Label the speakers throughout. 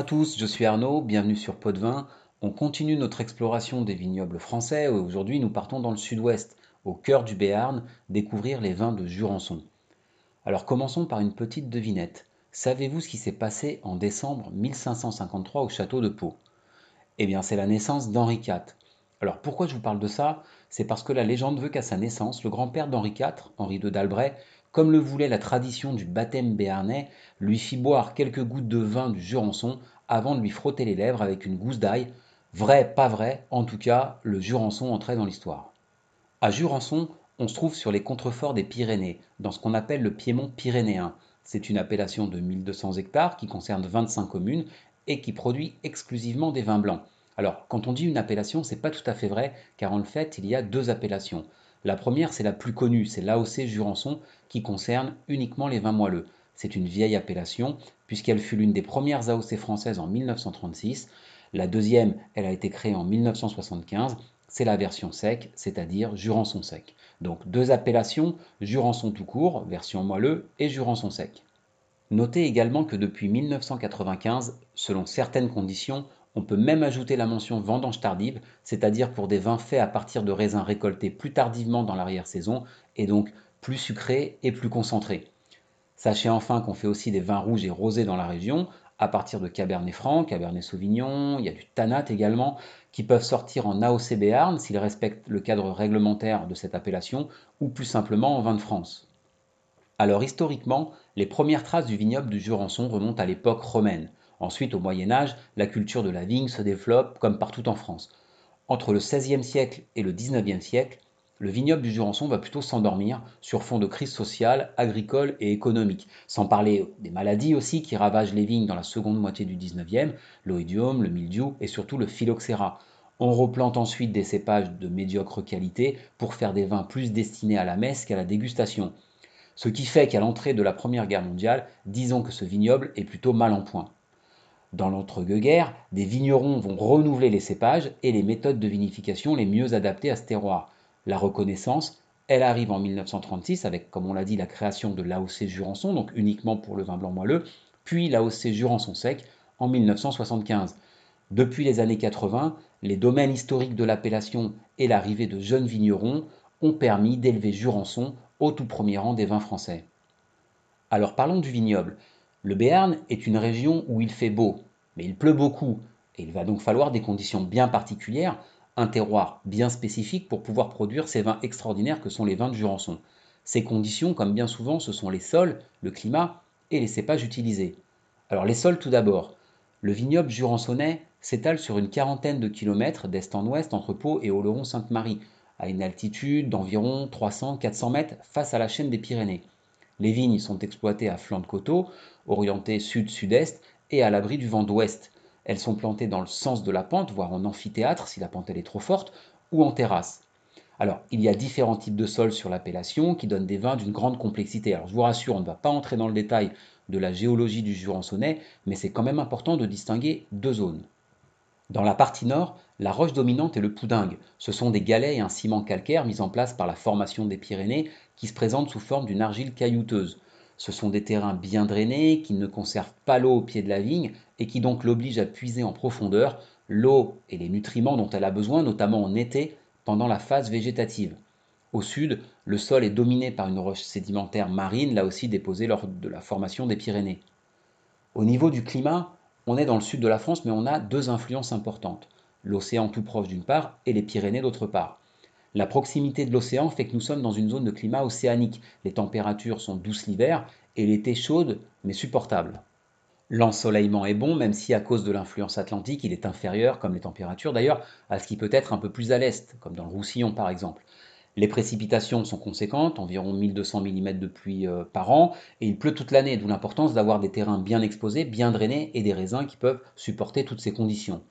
Speaker 1: à tous, je suis Arnaud, bienvenue sur Pot de Vin. On continue notre exploration des vignobles français aujourd'hui nous partons dans le sud-ouest, au cœur du Béarn, découvrir les vins de Jurançon. Alors commençons par une petite devinette. Savez-vous ce qui s'est passé en décembre 1553 au château de Pau? Eh bien c'est la naissance d'Henri IV. Alors pourquoi je vous parle de ça? C'est parce que la légende veut qu'à sa naissance, le grand-père d'Henri IV, Henri II d'Albret, comme le voulait la tradition du baptême béarnais, lui fit boire quelques gouttes de vin du Jurançon avant de lui frotter les lèvres avec une gousse d'ail. Vrai, pas vrai, en tout cas, le Jurançon entrait dans l'histoire. À Jurançon, on se trouve sur les contreforts des Pyrénées, dans ce qu'on appelle le Piémont pyrénéen. C'est une appellation de 1200 hectares qui concerne 25 communes et qui produit exclusivement des vins blancs. Alors, quand on dit une appellation, c'est pas tout à fait vrai, car en fait, il y a deux appellations. La première, c'est la plus connue, c'est l'AOC Jurançon, qui concerne uniquement les vins moelleux. C'est une vieille appellation, puisqu'elle fut l'une des premières AOC françaises en 1936. La deuxième, elle a été créée en 1975, c'est la version sec, c'est-à-dire Jurançon sec. Donc deux appellations, Jurançon tout court, version moelleux, et Jurançon sec. Notez également que depuis 1995, selon certaines conditions, on peut même ajouter la mention vendange tardive, c'est-à-dire pour des vins faits à partir de raisins récoltés plus tardivement dans l'arrière-saison et donc plus sucrés et plus concentrés. Sachez enfin qu'on fait aussi des vins rouges et rosés dans la région, à partir de Cabernet Franc, Cabernet Sauvignon, il y a du Tanat également, qui peuvent sortir en AOC Béarn s'ils respectent le cadre réglementaire de cette appellation, ou plus simplement en vin de France. Alors historiquement, les premières traces du vignoble du Jurançon remontent à l'époque romaine. Ensuite, au Moyen Âge, la culture de la vigne se développe comme partout en France. Entre le XVIe siècle et le XIXe siècle, le vignoble du Jurançon va plutôt s'endormir sur fond de crise sociale, agricole et économique, sans parler des maladies aussi qui ravagent les vignes dans la seconde moitié du XIXe, l'oïdium, le mildiou et surtout le phylloxéra. On replante ensuite des cépages de médiocre qualité pour faire des vins plus destinés à la messe qu'à la dégustation. Ce qui fait qu'à l'entrée de la Première Guerre mondiale, disons que ce vignoble est plutôt mal en point. Dans l'entre-deux-guerres, des vignerons vont renouveler les cépages et les méthodes de vinification les mieux adaptées à ce terroir. La reconnaissance, elle arrive en 1936 avec, comme on l'a dit, la création de l'AOC Jurançon, donc uniquement pour le vin blanc moelleux, puis l'AOC Jurançon sec en 1975. Depuis les années 80, les domaines historiques de l'appellation et l'arrivée de jeunes vignerons ont permis d'élever Jurançon au tout premier rang des vins français. Alors parlons du vignoble. Le Béarn est une région où il fait beau, mais il pleut beaucoup, et il va donc falloir des conditions bien particulières, un terroir bien spécifique pour pouvoir produire ces vins extraordinaires que sont les vins de Jurançon. Ces conditions, comme bien souvent, ce sont les sols, le climat et les cépages utilisés. Alors les sols tout d'abord. Le vignoble jurançonnais s'étale sur une quarantaine de kilomètres d'est en ouest entre Pau et Oloron-Sainte-Marie, à une altitude d'environ 300-400 mètres face à la chaîne des Pyrénées. Les vignes sont exploitées à flanc de coteau, orientées sud-sud-est et à l'abri du vent d'ouest. Elles sont plantées dans le sens de la pente, voire en amphithéâtre si la pente est trop forte, ou en terrasse. Alors, il y a différents types de sols sur l'appellation qui donnent des vins d'une grande complexité. Alors, je vous rassure, on ne va pas entrer dans le détail de la géologie du Jurançonnais, mais c'est quand même important de distinguer deux zones. Dans la partie nord, la roche dominante est le poudingue. Ce sont des galets et un ciment calcaire mis en place par la formation des Pyrénées qui se présentent sous forme d'une argile caillouteuse. Ce sont des terrains bien drainés qui ne conservent pas l'eau au pied de la vigne et qui donc l'obligent à puiser en profondeur l'eau et les nutriments dont elle a besoin, notamment en été, pendant la phase végétative. Au sud, le sol est dominé par une roche sédimentaire marine, là aussi déposée lors de la formation des Pyrénées. Au niveau du climat, on est dans le sud de la France, mais on a deux influences importantes. L'océan tout proche d'une part et les Pyrénées d'autre part. La proximité de l'océan fait que nous sommes dans une zone de climat océanique. Les températures sont douces l'hiver et l'été chaude mais supportable. L'ensoleillement est bon, même si à cause de l'influence atlantique, il est inférieur, comme les températures d'ailleurs, à ce qui peut être un peu plus à l'est, comme dans le Roussillon par exemple. Les précipitations sont conséquentes, environ 1200 mm de pluie euh, par an, et il pleut toute l'année, d'où l'importance d'avoir des terrains bien exposés, bien drainés et des raisins qui peuvent supporter toutes ces conditions.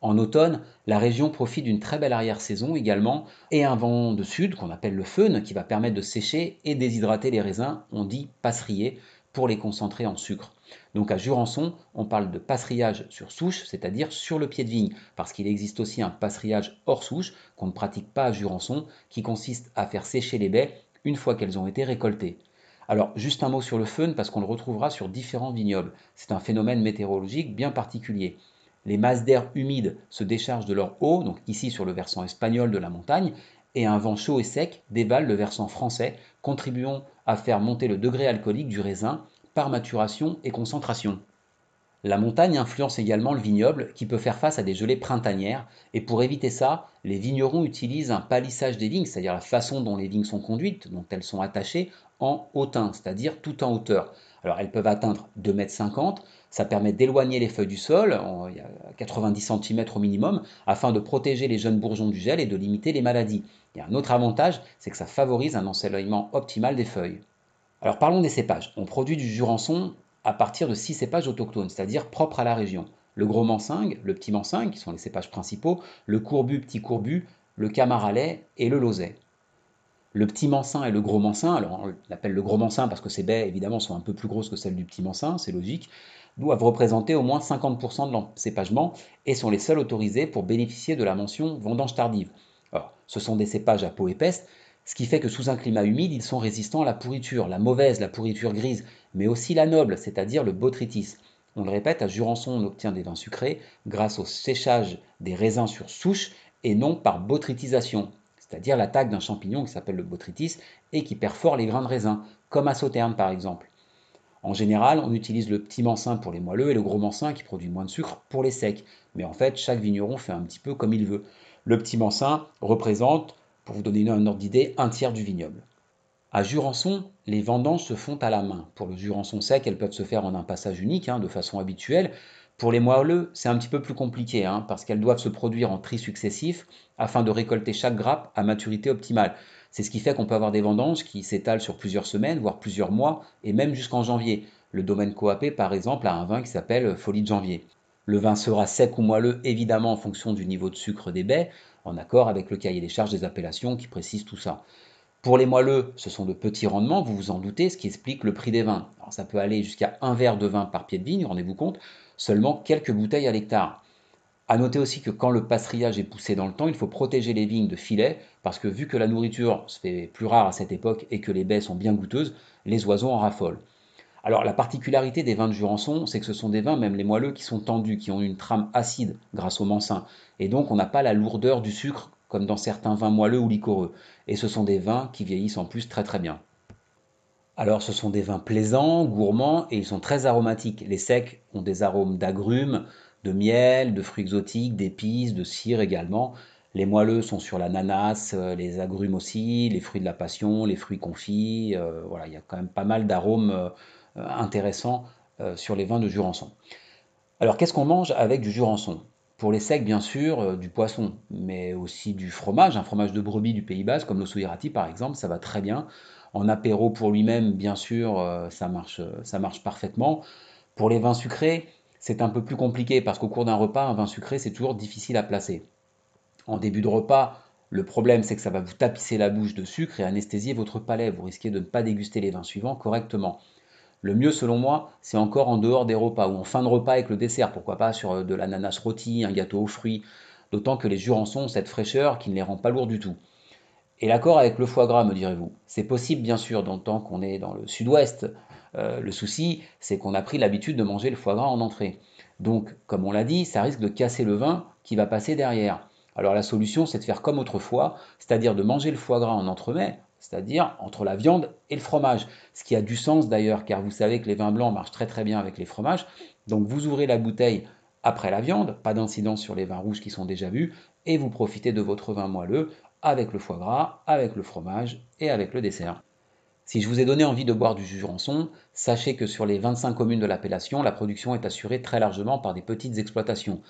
Speaker 1: En automne, la région profite d'une très belle arrière-saison également, et un vent de sud qu'on appelle le feune qui va permettre de sécher et déshydrater les raisins, on dit passerier, pour les concentrer en sucre. Donc à Jurançon, on parle de passerillage sur souche, c'est-à-dire sur le pied de vigne, parce qu'il existe aussi un passerillage hors souche qu'on ne pratique pas à Jurançon, qui consiste à faire sécher les baies une fois qu'elles ont été récoltées. Alors, juste un mot sur le fön, parce qu'on le retrouvera sur différents vignobles. C'est un phénomène météorologique bien particulier. Les masses d'air humides se déchargent de leur eau, donc ici sur le versant espagnol de la montagne, et un vent chaud et sec dévale le versant français, contribuant à faire monter le degré alcoolique du raisin par maturation et concentration. La montagne influence également le vignoble qui peut faire face à des gelées printanières et pour éviter ça, les vignerons utilisent un palissage des vignes, c'est-à-dire la façon dont les vignes sont conduites, dont elles sont attachées, en hautain, c'est-à-dire tout en hauteur. Alors elles peuvent atteindre 2,50 m, ça permet d'éloigner les feuilles du sol, a 90 cm au minimum, afin de protéger les jeunes bourgeons du gel et de limiter les maladies. Il y a un autre avantage, c'est que ça favorise un ensoleillement optimal des feuilles. Alors parlons des cépages. On produit du Jurançon à partir de six cépages autochtones, c'est-à-dire propres à la région. Le gros mansingue, le petit mansingue, qui sont les cépages principaux, le courbu, petit courbu, le camaralais et le lauset. Le petit mansin et le gros mansin, alors on l'appelle le gros mansin parce que ces baies évidemment sont un peu plus grosses que celles du petit mansin, c'est logique, doivent représenter au moins 50% de l'encépagement et sont les seuls autorisés pour bénéficier de la mention vendange tardive. Alors, ce sont des cépages à peau épaisse, ce qui fait que sous un climat humide, ils sont résistants à la pourriture, la mauvaise, la pourriture grise, mais aussi la noble, c'est-à-dire le botrytis. On le répète, à Jurançon, on obtient des vins sucrés grâce au séchage des raisins sur souche et non par botrytisation, c'est-à-dire l'attaque d'un champignon qui s'appelle le botrytis et qui perfore les grains de raisin, comme à Sauterne par exemple. En général, on utilise le petit mansin pour les moelleux et le gros mansin qui produit moins de sucre pour les secs. Mais en fait, chaque vigneron fait un petit peu comme il veut. Le petit mansin représente pour vous donner un ordre d'idée, un tiers du vignoble. À Jurançon, les vendanges se font à la main. Pour le Jurançon sec, elles peuvent se faire en un passage unique, hein, de façon habituelle. Pour les moelleux, c'est un petit peu plus compliqué, hein, parce qu'elles doivent se produire en tri successifs afin de récolter chaque grappe à maturité optimale. C'est ce qui fait qu'on peut avoir des vendanges qui s'étalent sur plusieurs semaines, voire plusieurs mois, et même jusqu'en janvier. Le domaine coapé, par exemple, a un vin qui s'appelle Folie de janvier. Le vin sera sec ou moelleux, évidemment en fonction du niveau de sucre des baies, en accord avec le cahier des charges des appellations qui précise tout ça. Pour les moelleux, ce sont de petits rendements, vous vous en doutez, ce qui explique le prix des vins. ça peut aller jusqu'à un verre de vin par pied de vigne, rendez-vous compte, seulement quelques bouteilles à l'hectare. A noter aussi que quand le passerillage est poussé dans le temps, il faut protéger les vignes de filets, parce que vu que la nourriture se fait plus rare à cette époque et que les baies sont bien goûteuses, les oiseaux en raffolent. Alors la particularité des vins de Jurançon, c'est que ce sont des vins, même les moelleux, qui sont tendus, qui ont une trame acide grâce au mansin. Et donc on n'a pas la lourdeur du sucre comme dans certains vins moelleux ou liquoreux. Et ce sont des vins qui vieillissent en plus très très bien. Alors ce sont des vins plaisants, gourmands et ils sont très aromatiques. Les secs ont des arômes d'agrumes, de miel, de fruits exotiques, d'épices, de cire également. Les moelleux sont sur l'ananas, euh, les agrumes aussi, les fruits de la passion, les fruits confits. Euh, voilà, il y a quand même pas mal d'arômes euh, intéressant euh, sur les vins de Jurançon. Alors qu'est-ce qu'on mange avec du Jurançon? Pour les secs, bien sûr, euh, du poisson, mais aussi du fromage, un fromage de brebis du Pays Basque, comme l'Ossouirati par exemple, ça va très bien. En apéro pour lui-même, bien sûr, ça marche, ça marche parfaitement. Pour les vins sucrés, c'est un peu plus compliqué parce qu'au cours d'un repas, un vin sucré, c'est toujours difficile à placer. En début de repas, le problème, c'est que ça va vous tapisser la bouche de sucre et anesthésier votre palais. Vous risquez de ne pas déguster les vins suivants correctement. Le mieux, selon moi, c'est encore en dehors des repas ou en fin de repas avec le dessert. Pourquoi pas sur euh, de l'ananas rôti, un gâteau aux fruits. D'autant que les jurançons ont cette fraîcheur qui ne les rend pas lourds du tout. Et l'accord avec le foie gras, me direz-vous? C'est possible, bien sûr, dans le temps qu'on est dans le sud-ouest. Euh, le souci, c'est qu'on a pris l'habitude de manger le foie gras en entrée. Donc, comme on l'a dit, ça risque de casser le vin qui va passer derrière. Alors la solution, c'est de faire comme autrefois, c'est-à-dire de manger le foie gras en entremets, c'est-à-dire entre la viande et le fromage. Ce qui a du sens d'ailleurs, car vous savez que les vins blancs marchent très très bien avec les fromages. Donc vous ouvrez la bouteille après la viande, pas d'incidence sur les vins rouges qui sont déjà vus, et vous profitez de votre vin moelleux avec le foie gras, avec le fromage et avec le dessert. Si je vous ai donné envie de boire du Jurançon, sachez que sur les 25 communes de l'appellation, la production est assurée très largement par des petites exploitations.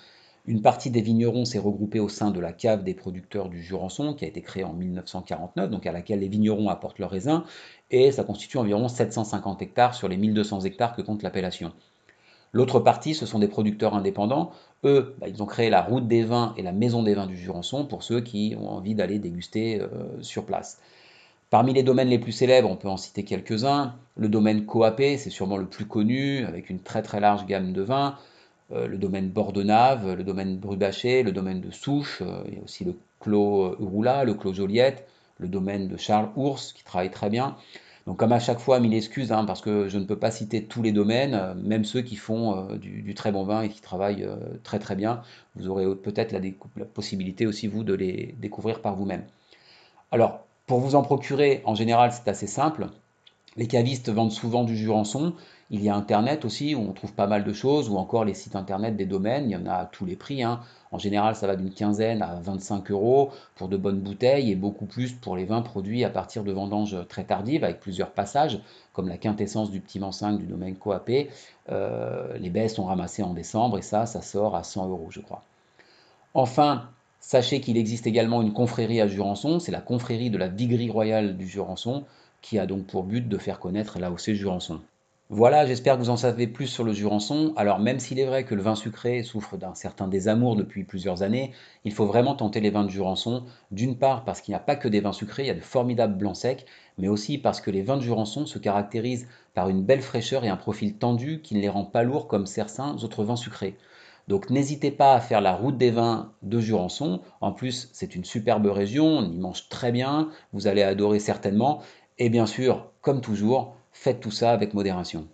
Speaker 1: Une partie des vignerons s'est regroupée au sein de la cave des producteurs du Jurançon, qui a été créée en 1949, donc à laquelle les vignerons apportent leurs raisins, et ça constitue environ 750 hectares sur les 1200 hectares que compte l'appellation. L'autre partie, ce sont des producteurs indépendants. Eux, bah, ils ont créé la route des vins et la maison des vins du Jurançon pour ceux qui ont envie d'aller déguster euh, sur place. Parmi les domaines les plus célèbres, on peut en citer quelques-uns. Le domaine Coapé, c'est sûrement le plus connu, avec une très très large gamme de vins. Euh, le domaine Bordenave, le domaine Brubaché, le domaine de Souche, euh, il y a aussi le Clos Roula, le Clos Joliette, le domaine de Charles Ours qui travaille très bien. Donc comme à chaque fois, mille excuses, hein, parce que je ne peux pas citer tous les domaines, euh, même ceux qui font euh, du, très bon vin et qui travaillent euh, très très bien. Vous aurez peut-être la, possibilité aussi, vous, de les découvrir par vous-même. Alors, pour vous en procurer, en général, c'est assez simple. Les cavistes vendent souvent du Jurançon. Il y a Internet aussi, où on trouve pas mal de choses, ou encore les sites Internet des domaines. Il y en a à tous les prix. Hein. En général, ça va d'une quinzaine à 25 euros pour de bonnes bouteilles et beaucoup plus pour les vins produits à partir de vendanges très tardives, avec plusieurs passages, comme la quintessence du Petit 5 du domaine Coapé. Euh, les baies sont ramassées en décembre et ça, ça sort à 100 euros, je crois. Enfin, sachez qu'il existe également une confrérie à Jurançon, c'est la confrérie de la Viguerie royale du Jurançon, qui a donc pour but de faire connaître l'AOC Jurançon. Voilà, j'espère que vous en savez plus sur le Jurançon. Alors même s'il est vrai que le vin sucré souffre d'un certain désamour depuis plusieurs années, il faut vraiment tenter les vins de Jurançon. D'une part parce qu'il n'y a pas que des vins sucrés, il y a de formidables blancs secs, mais aussi parce que les vins de Jurançon se caractérisent par une belle fraîcheur et un profil tendu qui ne les rend pas lourds comme certains autres vins sucrés. Donc n'hésitez pas à faire la route des vins de Jurançon. En plus, c'est une superbe région, on y mange très bien, vous allez adorer certainement. Et bien sûr, comme toujours, faites tout ça avec modération.